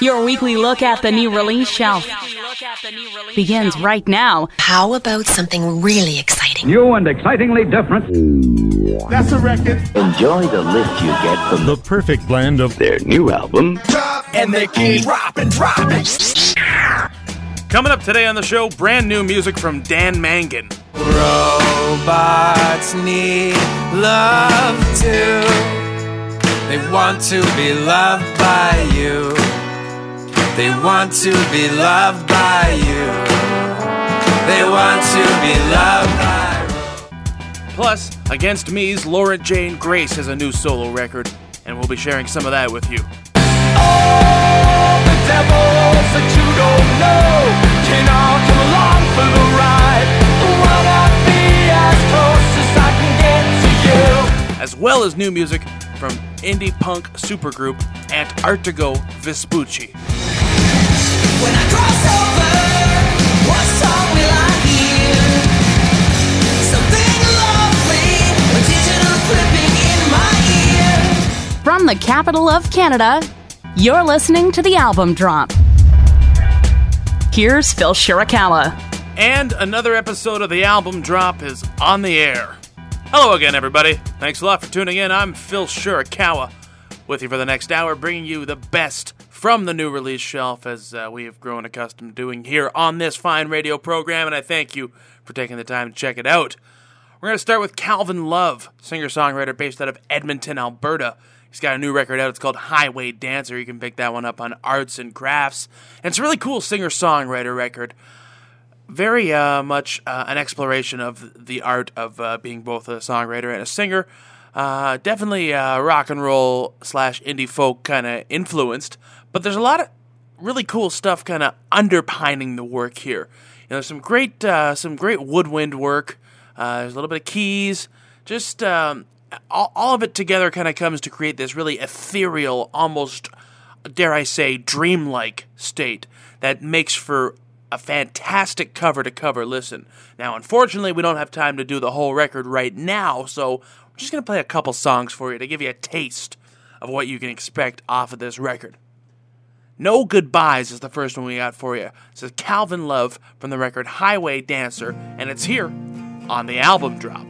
Your weekly look at the new release shelf begins right now. How about something really exciting? New and excitingly different. That's a record. Enjoy the lift you get from The perfect blend of their new album. And they keep dropping, dropping. Coming up today on the show, brand new music from Dan Mangan. Robots need love too. They want to be loved by you. They want to be loved by you. They want to be loved by Plus, Against Me's Laura Jane Grace has a new solo record, and we'll be sharing some of that with you. All the devils that you don't know can all come along for the ride. Wanna be as close as I can get to you. As well as new music from indie punk supergroup Antarctigo Vespucci. The capital of Canada, you're listening to the album drop. Here's Phil Shirakawa. And another episode of the album drop is on the air. Hello again, everybody. Thanks a lot for tuning in. I'm Phil Shirakawa, with you for the next hour, bringing you the best from the new release shelf, as uh, we have grown accustomed to doing here on this fine radio program. And I thank you for taking the time to check it out. We're going to start with Calvin Love, singer songwriter based out of Edmonton, Alberta. He's got a new record out. It's called Highway Dancer. You can pick that one up on Arts and Crafts. And it's a really cool singer songwriter record. Very uh, much uh, an exploration of the art of uh, being both a songwriter and a singer. Uh, definitely uh, rock and roll slash indie folk kind of influenced, but there's a lot of really cool stuff kind of underpinning the work here. You know, there's some great uh, some great woodwind work. Uh, there's a little bit of keys. Just um, all, all of it together kind of comes to create this really ethereal, almost dare I say, dreamlike state that makes for a fantastic cover to cover listen. Now, unfortunately, we don't have time to do the whole record right now, so we're just going to play a couple songs for you to give you a taste of what you can expect off of this record. No Goodbyes is the first one we got for you. This is Calvin Love from the record Highway Dancer, and it's here on the album drop.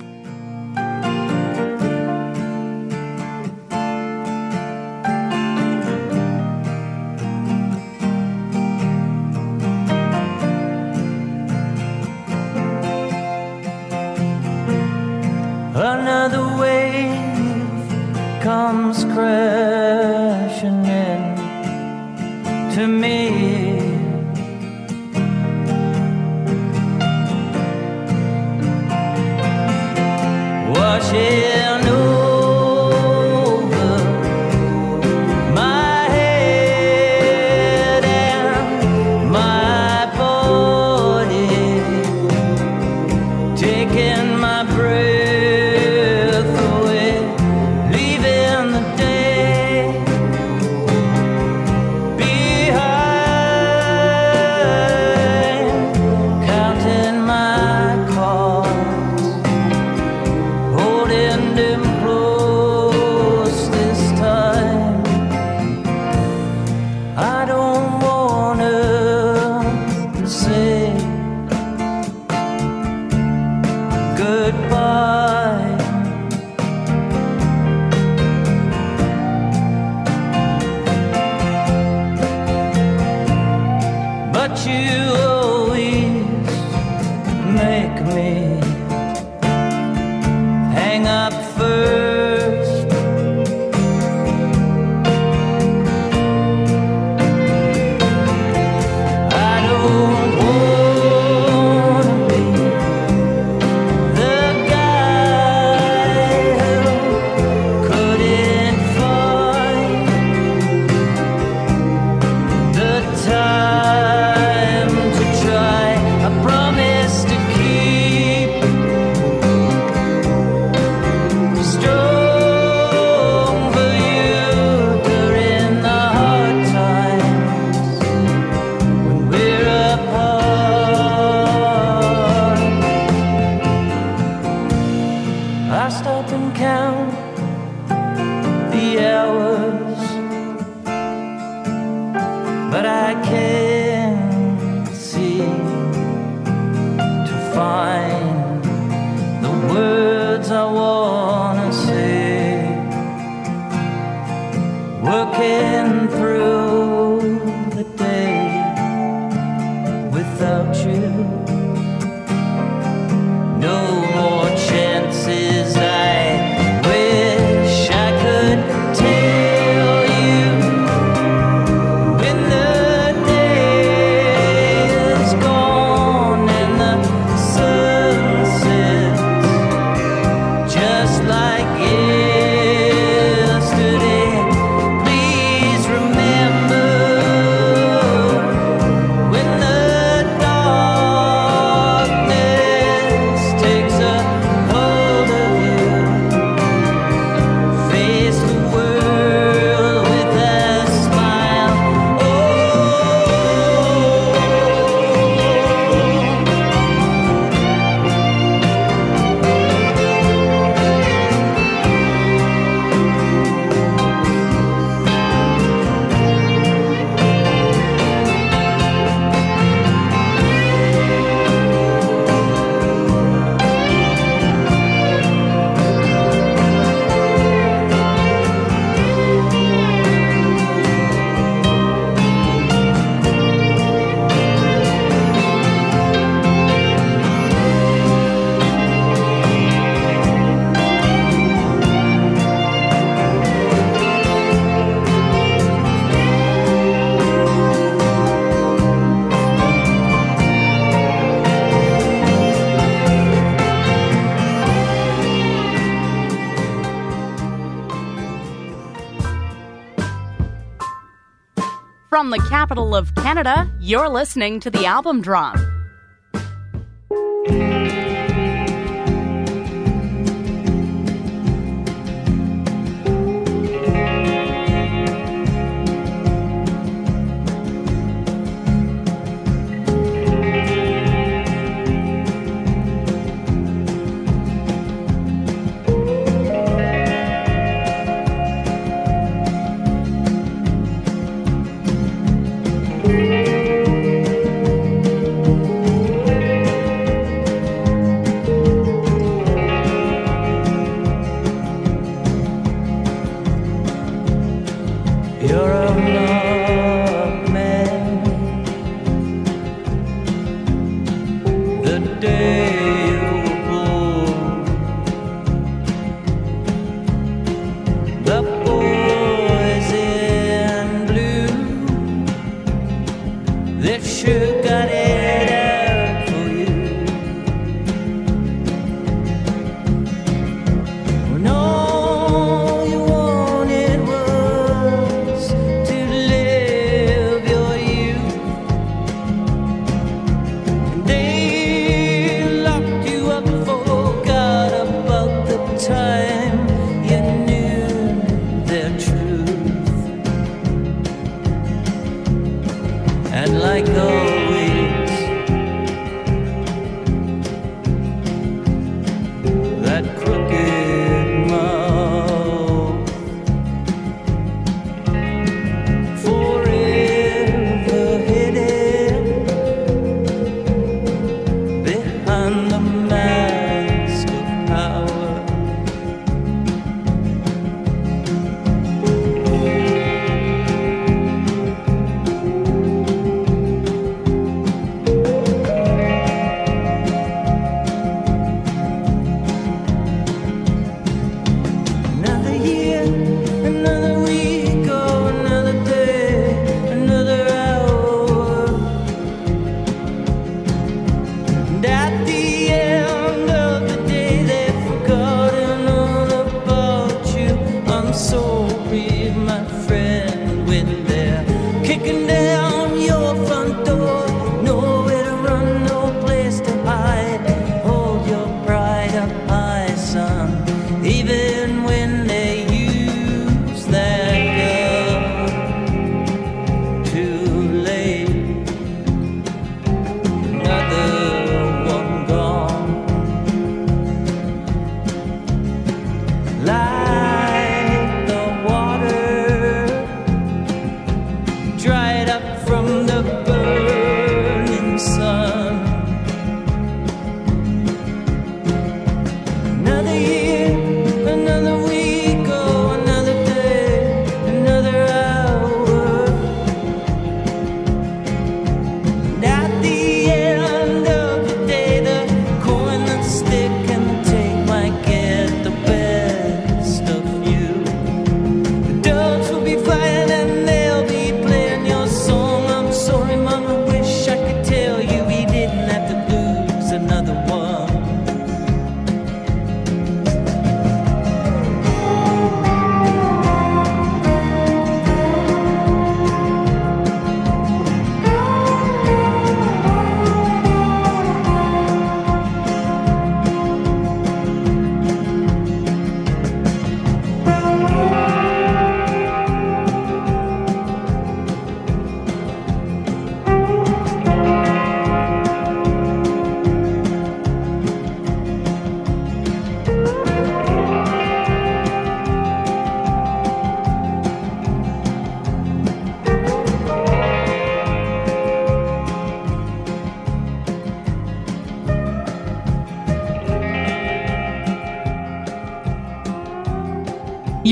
Canada, you're listening to the album drop.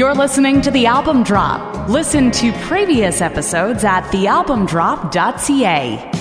You're listening to The Album Drop. Listen to previous episodes at thealbumdrop.ca.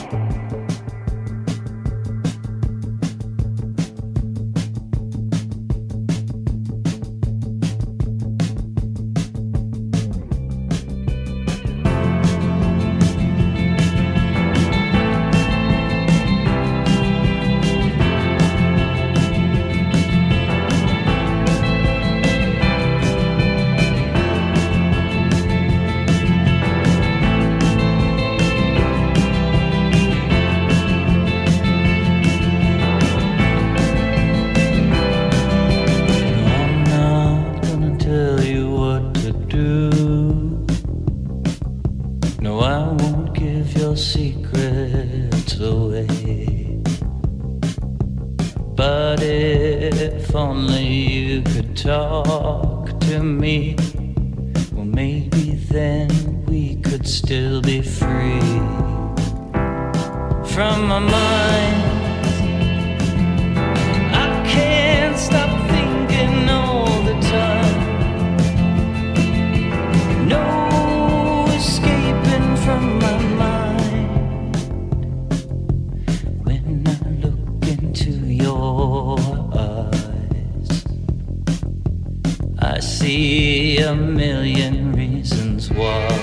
A million reasons why.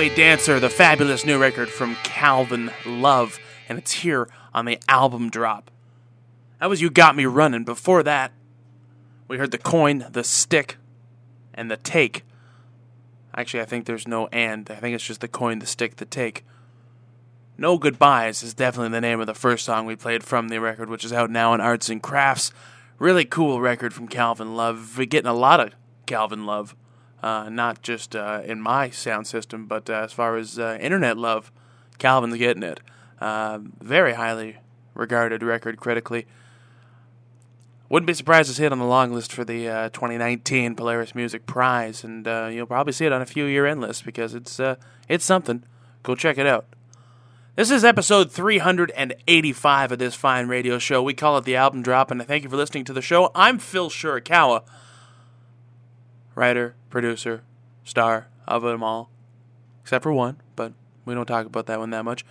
Highway Dancer, the fabulous new record from Calvin Love, and it's here on the album drop. That was You Got Me Running. Before that, we heard the coin, the stick, and the take. Actually, I think there's no and. I think it's just the coin, the stick, the take. No Goodbyes is definitely the name of the first song we played from the record, which is out now on Arts and Crafts. Really cool record from Calvin Love. We're getting a lot of Calvin Love, not just uh, in my sound system, but uh, as far as uh, internet love, Calvin's getting it. Uh, very highly regarded record critically. Wouldn't be surprised to see it on the long list for the uh, 2019 Polaris Music Prize, and uh, you'll probably see it on a few year end lists because it's uh, it's something. Go check it out. This is episode 385 of this fine radio show. We call it the album drop, and I thank you for listening to the show. I'm Phil Shirakawa. Writer, producer, star of them all, except for one, but we don't talk about that one that much.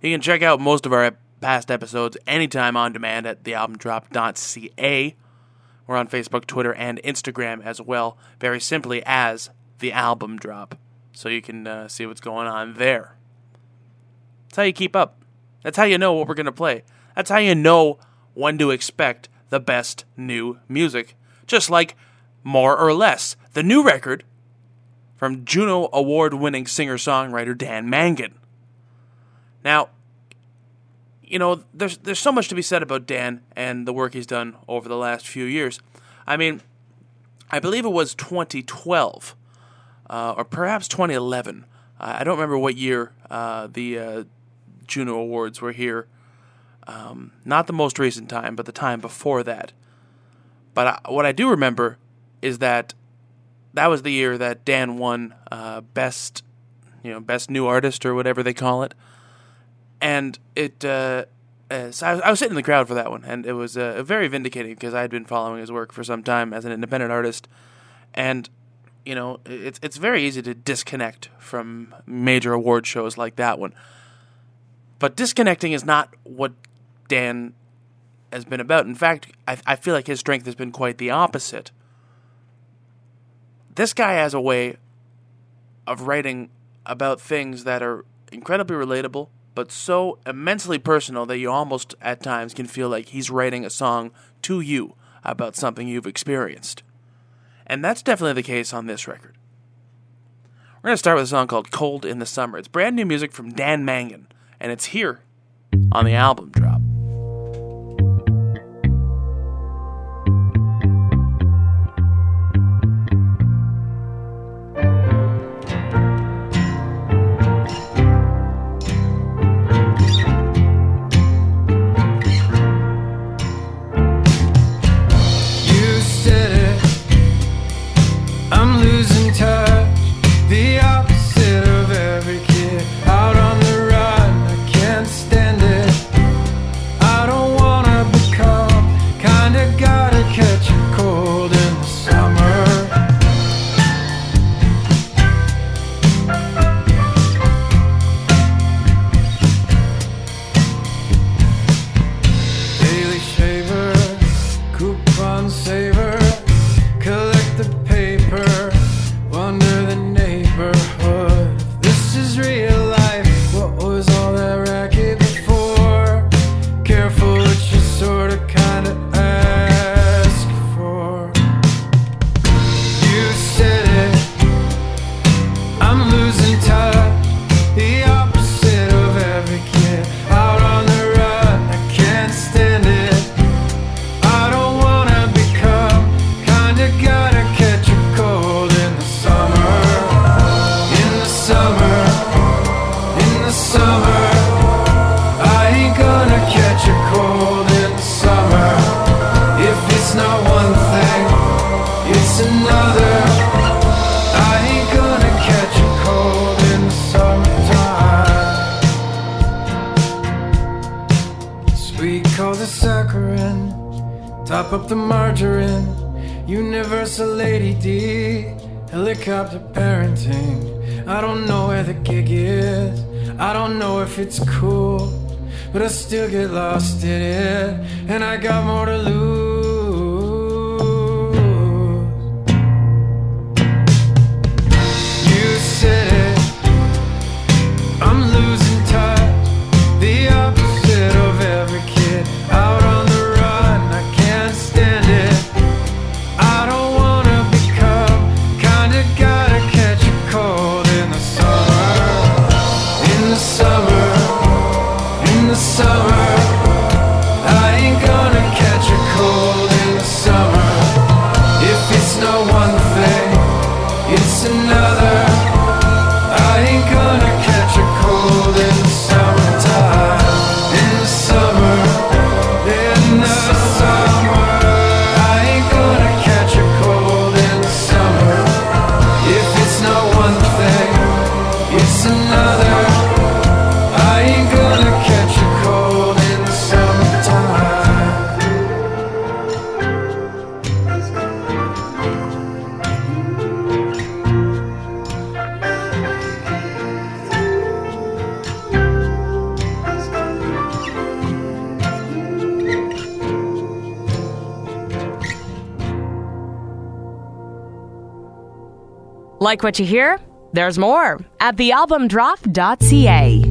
You can check out most of our past episodes anytime on demand at thealbumdrop.ca. We're on Facebook, Twitter, and Instagram as well, very simply as The Album Drop. So you can uh, see what's going on there. That's how you keep up. That's how you know what we're going to play. That's how you know when to expect the best new music. Just like More or Less, the new record from Juno Award winning singer songwriter Dan Mangan. Now, you know, there's there's so much to be said about Dan and the work he's done over the last few years. I mean, I believe it was 2012, uh, or perhaps 2011. Uh, I don't remember what year uh, the uh, Juno Awards were here. Um, not the most recent time, but the time before that. But I, what I do remember is that that was the year that Dan won uh, best, you know, best new artist or whatever they call it and it uh, uh, so I, was- I was sitting in the crowd for that one, and it was uh, very vindicating because I had been following his work for some time as an independent artist, and you know it's it's very easy to disconnect from major award shows like that one. But disconnecting is not what Dan has been about. In fact, I, I feel like his strength has been quite the opposite. This guy has a way of writing about things that are incredibly relatable, but so immensely personal that you almost at times can feel like he's writing a song to you about something you've experienced. And that's definitely the case on this record. We're going to start with a song called Cold in the Summer. It's brand new music from Dan Mangan, and it's here on the album drop. Universal Lady D, helicopter parenting. I don't know where the gig is, I don't know if it's cool, but I still get lost in it, and I got more to lose. Like what you hear? There's more at thealbumdrop.ca.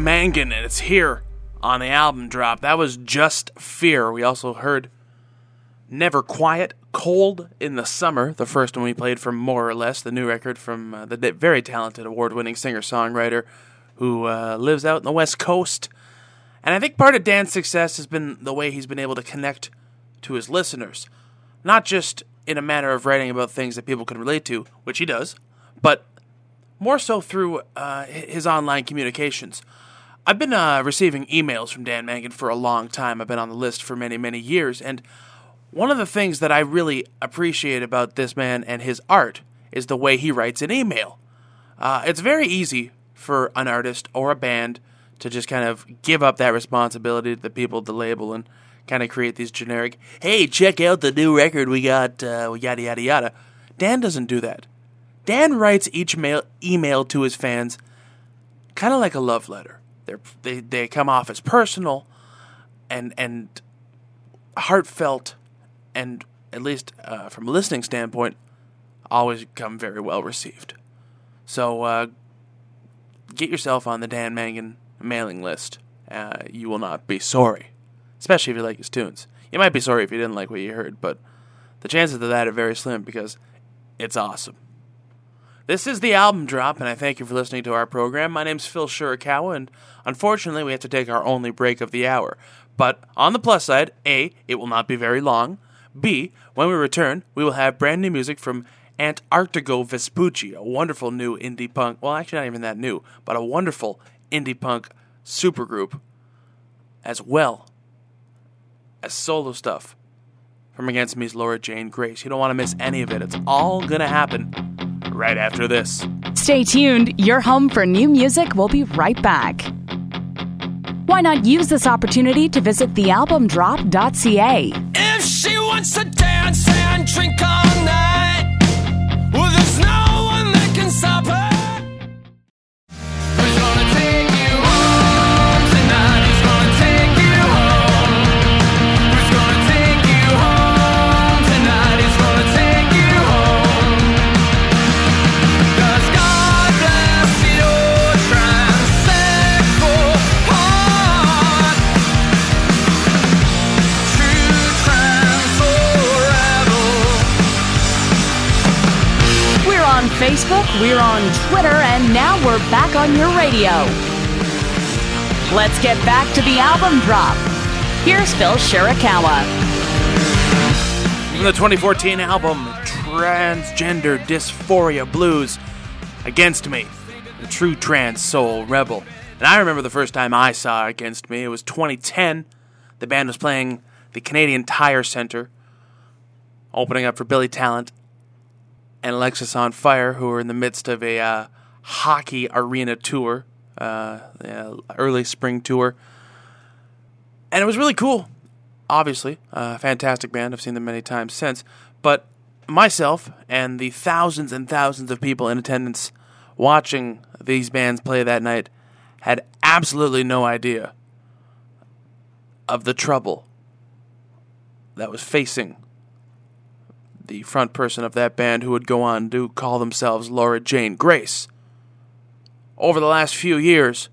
Mangan, and it's here on the album drop. That was Just Fear. We also heard Never Quiet, Cold in the Summer, the first one we played from More or Less, the new record from uh, the very talented award winning singer songwriter who uh, lives out in the West Coast. And I think part of Dan's success has been the way he's been able to connect to his listeners. Not just in a manner of writing about things that people can relate to, which he does, but more so through uh, his online communications. I've been uh, receiving emails from Dan Mangan for a long time. I've been on the list for many, many years. And one of the things that I really appreciate about this man and his art is the way he writes an email. Uh, it's very easy for an artist or a band to just kind of give up that responsibility to the people at the label and kind of create these generic, hey, check out the new record we got, uh, yada, yada, yada. Dan doesn't do that. Dan writes each mail, email to his fans kind of like a love letter. They're, they they come off as personal and and heartfelt, and at least uh, from a listening standpoint, always come very well received. So uh, get yourself on the Dan Mangan mailing list. Uh, you will not be sorry, especially if you like his tunes. You might be sorry if you didn't like what you heard, but the chances of that are very slim because it's awesome. This is the album drop, and I thank you for listening to our program. My name's Phil Shirakawa, and unfortunately, we have to take our only break of the hour. But on the plus side, A, it will not be very long. B, when we return, we will have brand new music from Antarctigo Vespucci, a wonderful new indie punk. Well, actually, not even that new, but a wonderful indie punk supergroup, as well as solo stuff from Against Me's Laura Jane Grace. You don't want to miss any of it. It's all going to happen right after this. Stay tuned, your home for new music will be right back. Why not use this opportunity to visit thealbumdrop.ca? If she wants to dance and drink all night, Facebook, we're on Twitter, and now we're back on your radio. Let's get back to the album drop. Here's Phil Shirakawa. From the 2014 album Transgender Dysphoria Blues, Against Me, the true trans soul rebel. And I remember the first time I saw Against Me, it was 2010. The band was playing the Canadian Tire Center, opening up for Billy Talent and Alexisonfire, who were in the midst of a uh, hockey arena tour, uh, early spring tour. And it was really cool obviously, a fantastic band. I've seen them many times since. But myself and the thousands and thousands of people in attendance watching these bands play that night had absolutely no idea of the trouble that was facing the front person of that band who would go on to call themselves Laura Jane Grace. Over the last few years,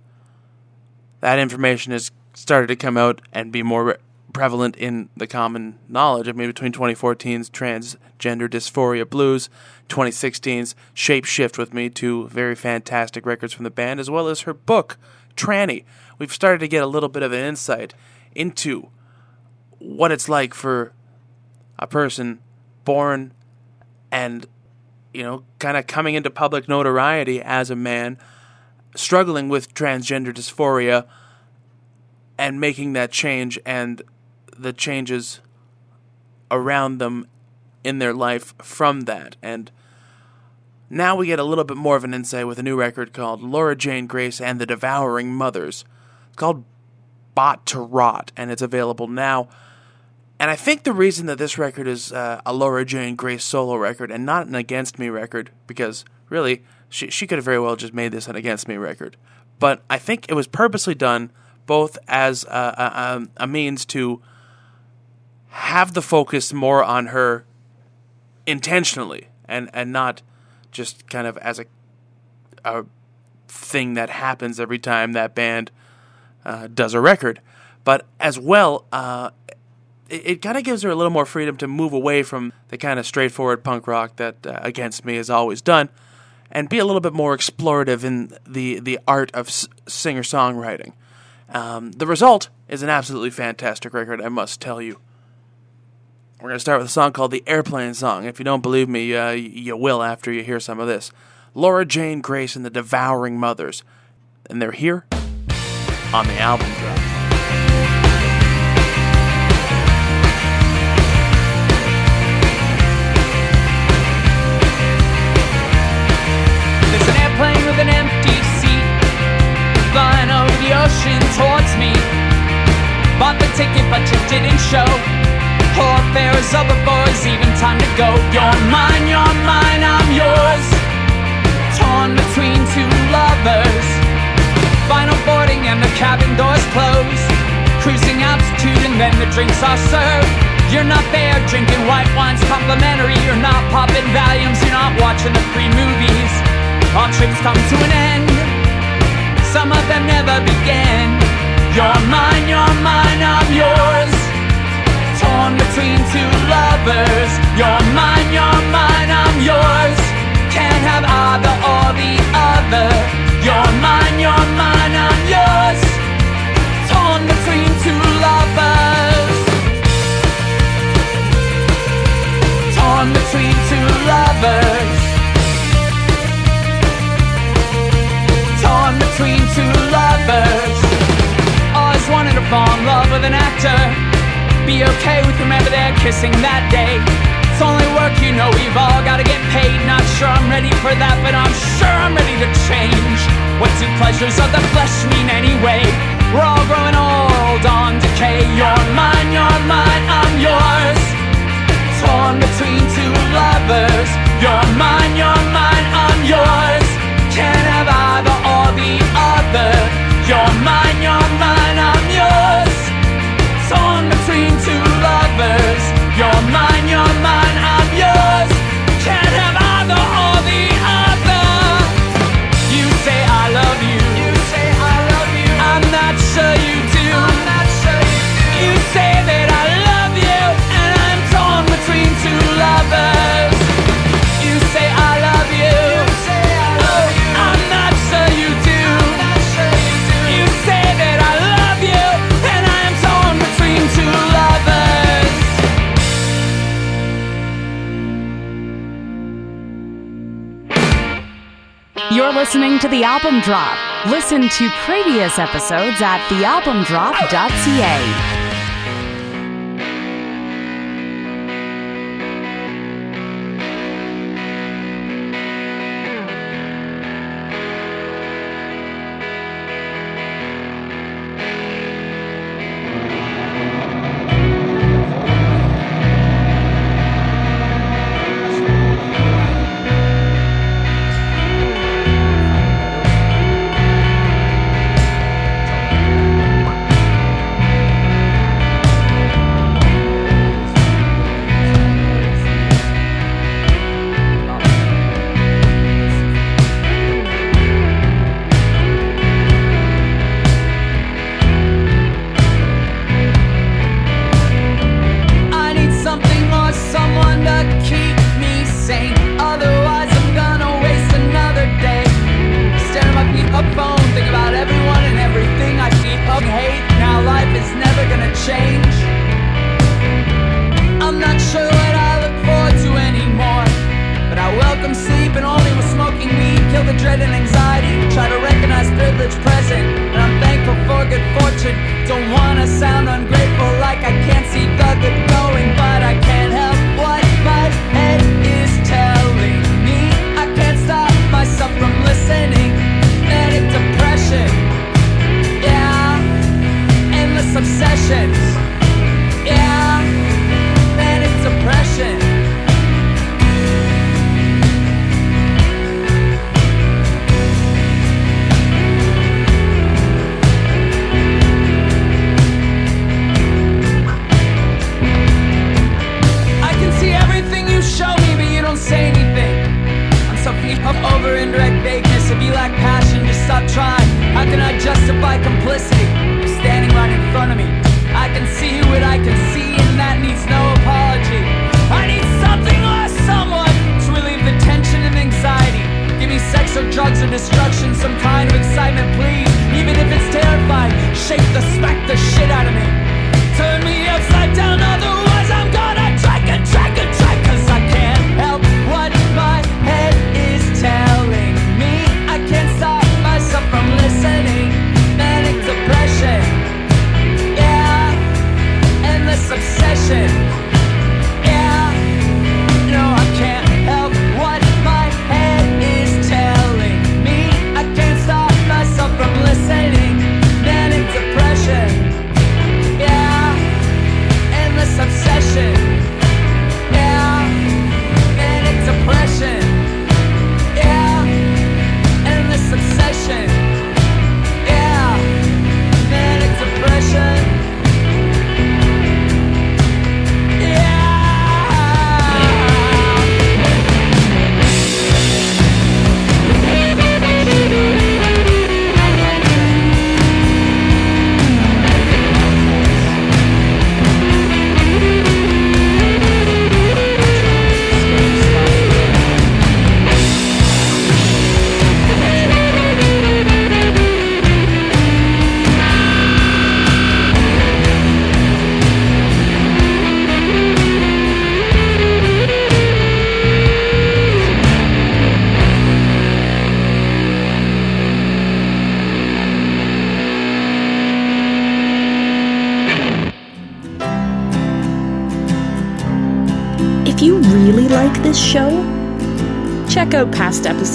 that information has started to come out and be more re- prevalent in the common knowledge. I mean, between 2014's Transgender Dysphoria Blues, 2016's Shape Shift with Me, two very fantastic records from the band, as well as her book, Tranny. We've started to get a little bit of an insight into what it's like for a person born and, you know, kind of coming into public notoriety as a man, struggling with transgender dysphoria and making that change and the changes around them in their life from that. And now we get a little bit more of an insight with a new record called Laura Jane Grace and the Devouring Mothers. It's called Bought to Rot, and it's available now. And I think the reason that this record is uh, a Laura Jane Grace solo record and not an Against Me record, because really, she, she could have very well just made this an Against Me record. But I think it was purposely done both as a, a, a means to have the focus more on her intentionally and, and not just kind of as a, a thing that happens every time that band uh, does a record. But as well, uh, it, it kind of gives her a little more freedom to move away from the kind of straightforward punk rock that uh, Against Me has always done and be a little bit more explorative in the, the art of s- singer songwriting. Um, the result is an absolutely fantastic record, I must tell you. We're going to start with a song called The Airplane Song. If you don't believe me, uh, you will after you hear some of this. Laura Jane Grace and the Devouring Mothers. And they're here on the album drop. Towards me. Bought the ticket, but you didn't show. Whole affair is over, boys. Even time to go. You're mine, you're mine, I'm yours. Torn between two lovers. Final boarding and the cabin doors close. Cruising altitude and then the drinks are served. You're not there drinking white wines complimentary. You're not popping Valiums. You're not watching the free movies. All trips come to an end. Some of them never begin. You're mine, you're mine, I'm yours. Torn between two lovers. You're mine, you're mine, I'm yours. Can't have either or the other. You're mine, you're mine, I'm yours. Torn between two lovers. Torn between two lovers. Torn between two lovers. Always wanted to fall in love with an actor. Be okay with whomever they're kissing that day. It's only work, you know, we've all gotta get paid. Not sure I'm ready for that, but I'm sure I'm ready to change. What do pleasures of the flesh mean anyway? We're all growing old on decay. You're mine, you're mine, I'm yours. Torn between two lovers. You're mine, you're mine, I'm yours. Either or the other. You're mine, you're mine, I'm yours. Torn between two lovers. You're mine, you're mine, I'm yours. Can't have either listening to The Album Drop. Listen to previous episodes at thealbumdrop.ca.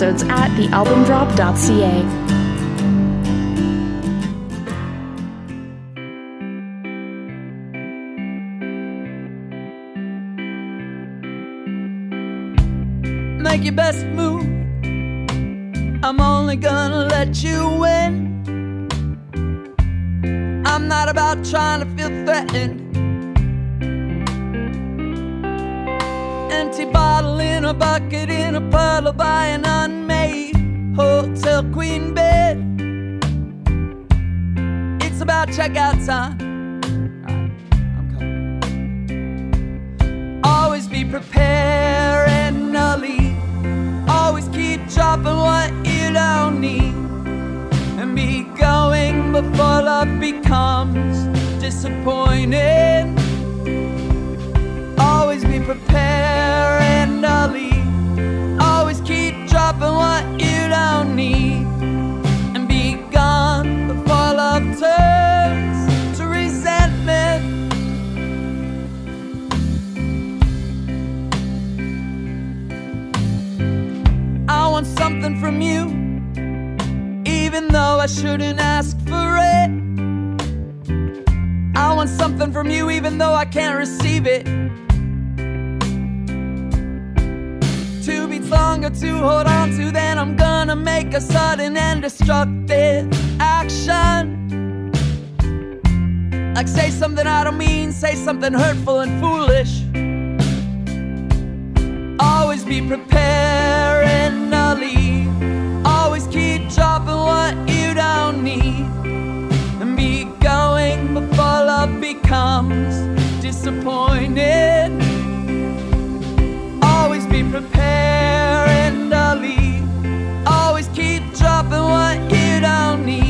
episodes at thealbumdrop.ca. queen bed. It's about checkout time. Always be prepared and I'll. Always keep dropping what you don't need. And be going before love becomes disappointed. Always be prepared and I'll. Always keep dropping what you don't need. Turns to resentment. I want something from you, even though I shouldn't ask for it. I want something from you, even though I can't receive it. Two beats longer to hold on to, then I'm gonna make a sudden and destructive action. Like, say something I don't mean, say something hurtful and foolish. Always be I'll leave. Always keep dropping what you don't need. And be going before love becomes disappointed. Always be prepared and I'll. Always keep dropping what you don't need.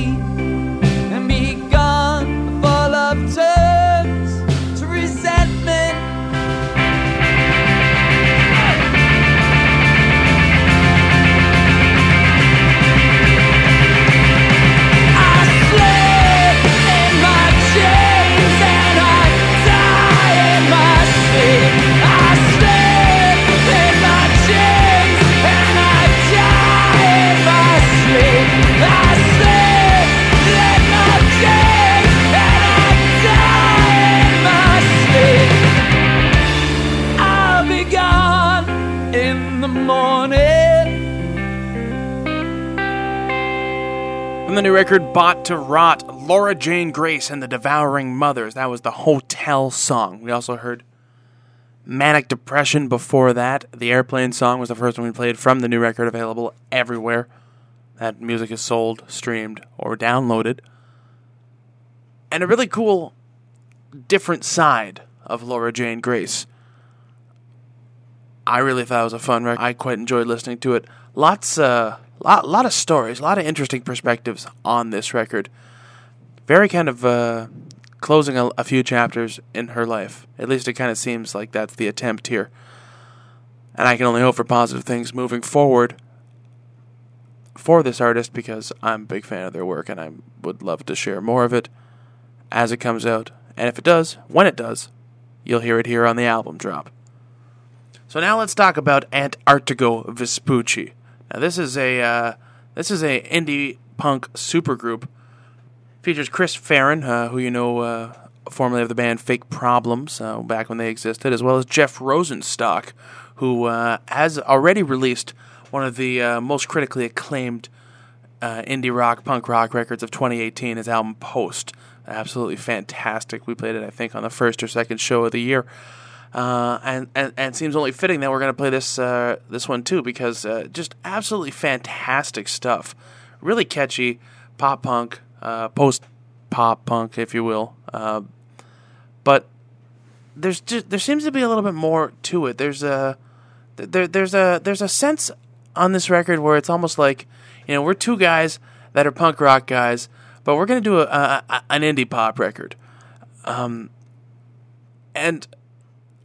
Record Bought to Rot, Laura Jane Grace and the Devouring Mothers. That was the Hotel song. We also heard Manic Depression before that. The Airplane song was the first one we played from the new record, available everywhere. That music is sold, streamed, or downloaded. And a really cool, different side of Laura Jane Grace. I really thought it was a fun record. I quite enjoyed listening to it. Lots, uh, lot, lot of stories, a lot of interesting perspectives on this record. Very kind of uh, closing a, a few chapters in her life. At least it kind of seems like that's the attempt here. And I can only hope for positive things moving forward for this artist because I'm a big fan of their work and I would love to share more of it as it comes out. And if it does, when it does, you'll hear it here on the album drop. So now let's talk about Antarctigo Vespucci. Now this is a uh, this is a indie punk supergroup. Features Chris Farren, uh, who you know uh, formerly of the band Fake Problems, uh, back when they existed, as well as Jeff Rosenstock, who uh, has already released one of the uh, most critically acclaimed indie rock, punk rock records of 2018, his album Post. Absolutely fantastic. We played it, I think, on the first or second show of the year. Uh, and, and and it seems only fitting that we're going to play this uh, this one too because uh, just absolutely fantastic stuff, really catchy pop punk, uh, post pop punk, if you will. Uh, but there's just, there seems to be a little bit more to it. There's a there there's a there's a sense on this record where it's almost like you know we're two guys that are punk rock guys, but we're going to do a, a, a an indie pop record. Um, and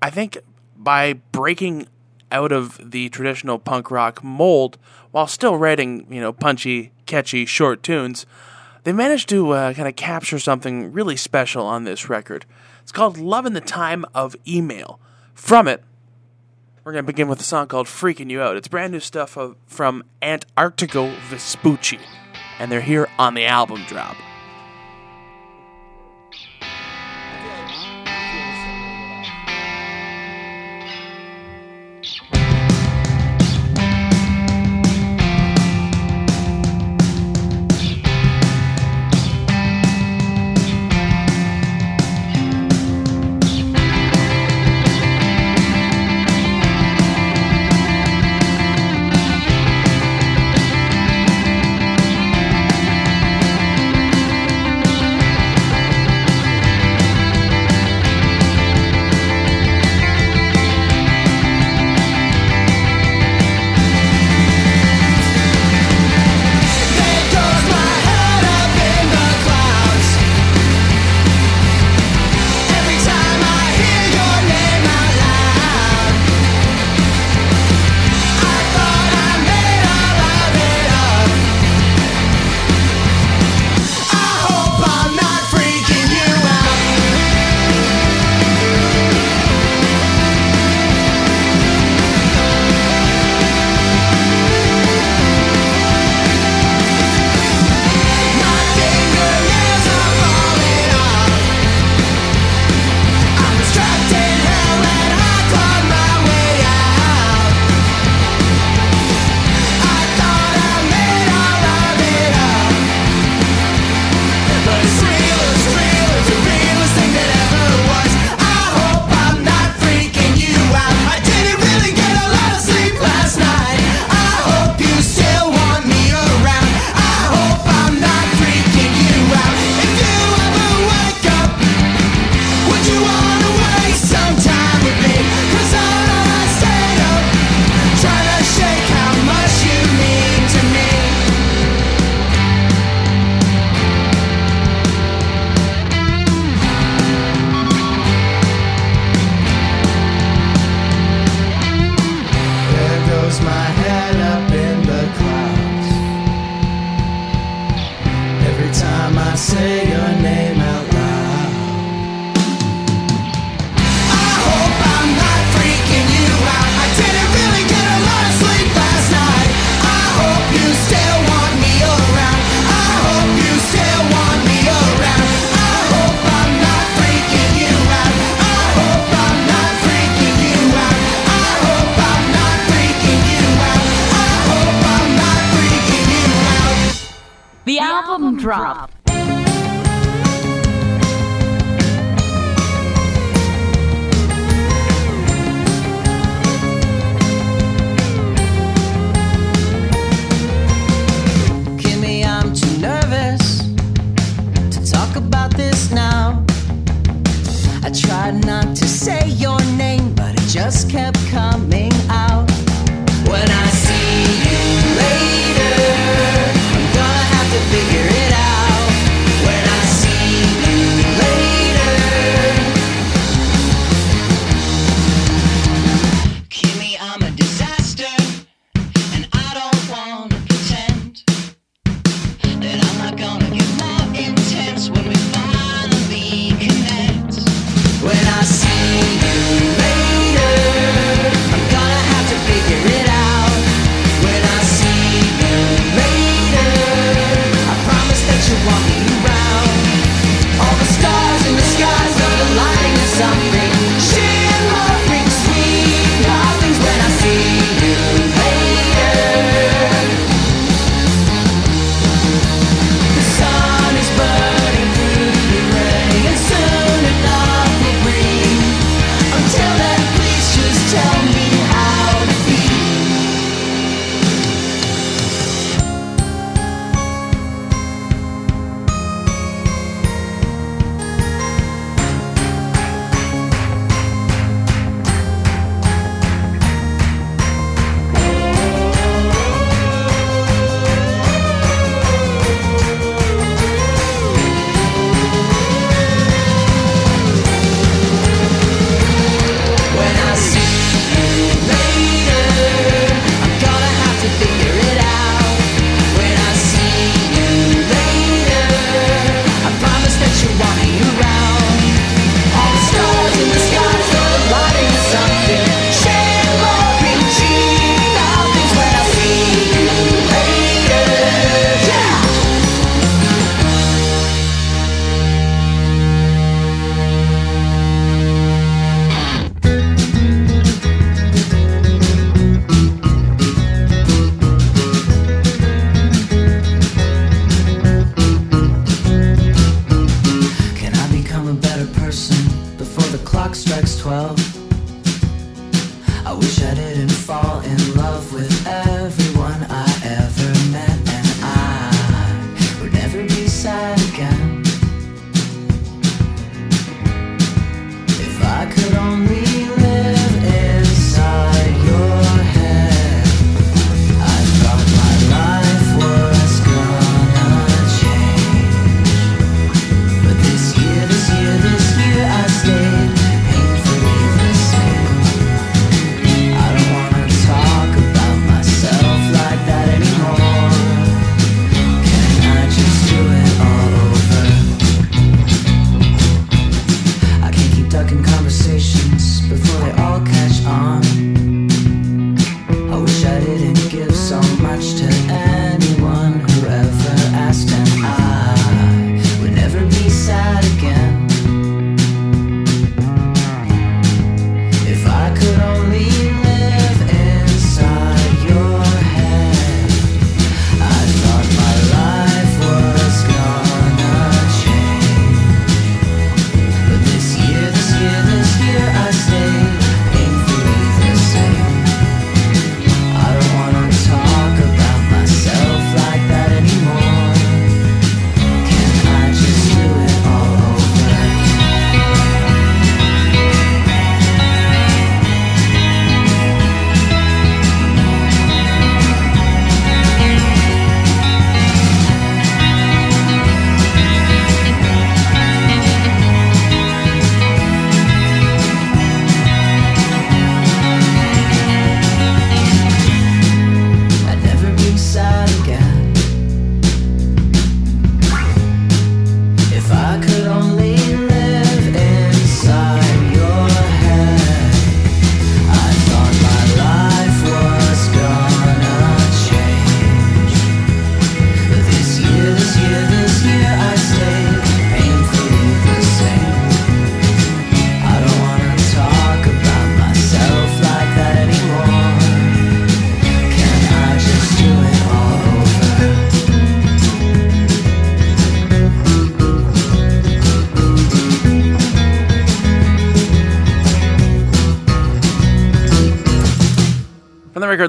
I think by breaking out of the traditional punk rock mold while still writing, you know, punchy, catchy, short tunes, they managed to uh, kind of capture something really special on this record. It's called Love in the Time of Email. From it, We're going to begin with a song called Freaking You Out. It's brand new stuff of, from Antarctigo Vespucci, and they're here on the album drop.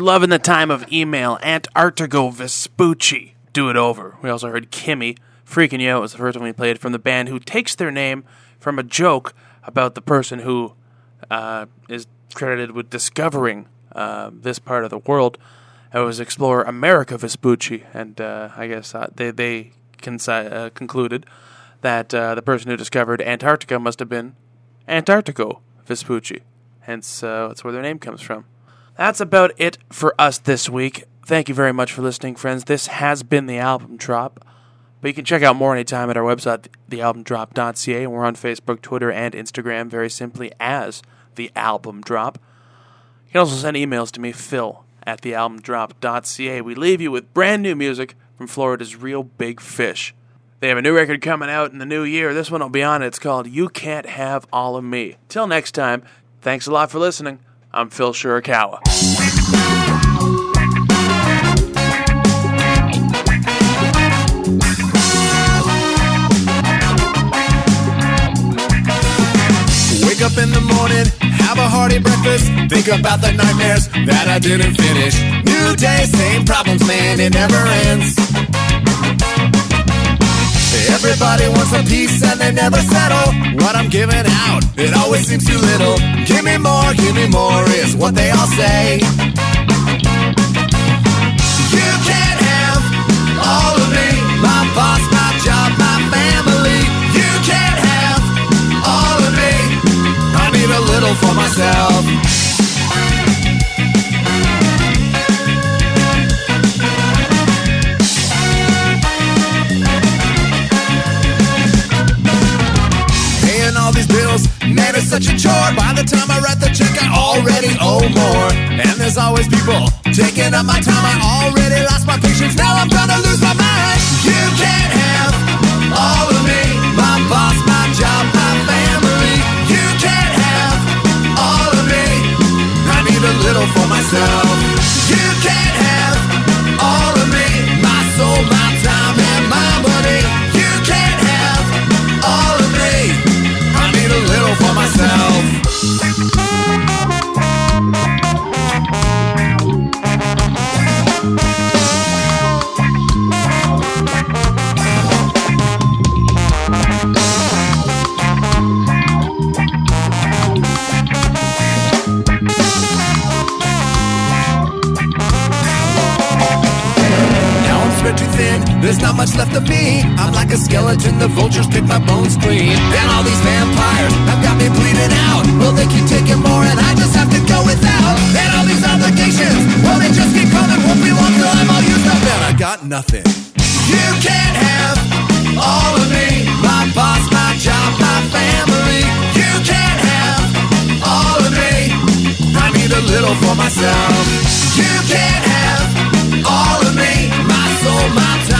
The Love in the Time of Email, Antarctigo Vespucci, Do It Over. We also heard Kimmy, Freaking You Out was the first one we played from the band who takes their name from a joke about the person who uh, is credited with discovering uh, this part of the world. It was explorer Amerigo Vespucci, and uh, I guess uh, they, they conci- uh, concluded that uh, the person who discovered Antarctica must have been Antarctigo Vespucci. Hence, that's where their name comes from. That's about it for us this week. Thank you very much for listening, friends. This has been the album drop. But you can check out more anytime at our website, thealbumdrop.ca, we're on Facebook, Twitter, and Instagram very simply as The Album Drop. You can also send emails to me, Phil at thealbumdrop.ca. We leave you with brand new music from Florida's Reel Big Fish. They have a new record coming out in the new year. This one will be on it. It's called You Can't Have All of Me. Till next time, thanks a lot for listening. I'm Phil Shirakawa. Wake up in the morning, have a hearty breakfast. Think about the nightmares that I didn't finish. New day, same problems, man, it never ends. Everybody wants a piece and they never settle. What I'm giving out, it always seems too little. Give me more, give me more, is what they all say. You can't have all of me. My boss, my job, my family. You can't have all of me. I need a little for myself. Man, it's such a chore. By the time I write the check, I already owe more. And there's always people taking up my time. I already lost my patience, now I'm gonna lose my mind. You can't have all of me. My boss, my job, my family. You can't have all of me. I need a little for myself. Left of me. I'm like a skeleton, the vultures pick my bones clean. And all these vampires have got me bleeding out. Well, they keep taking more, and I just have to go without. And all these obligations, well, they just keep coming. Won't be long till I'm all used up, and I got nothing. You can't have all of me. My boss, my job, my family. You can't have all of me. I need a little for myself. You can't have all of me. My soul, my time,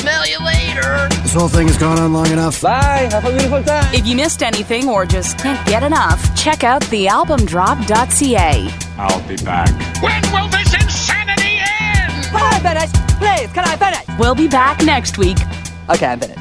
Smell you later. This whole thing has gone on long enough. Bye. Have a beautiful time. If you missed anything or just can't get enough, check out thealbumdrop.ca. I'll be back. When will this insanity end? Can I finish? Please, can I finish? We'll be back next week. Okay, I'm finished.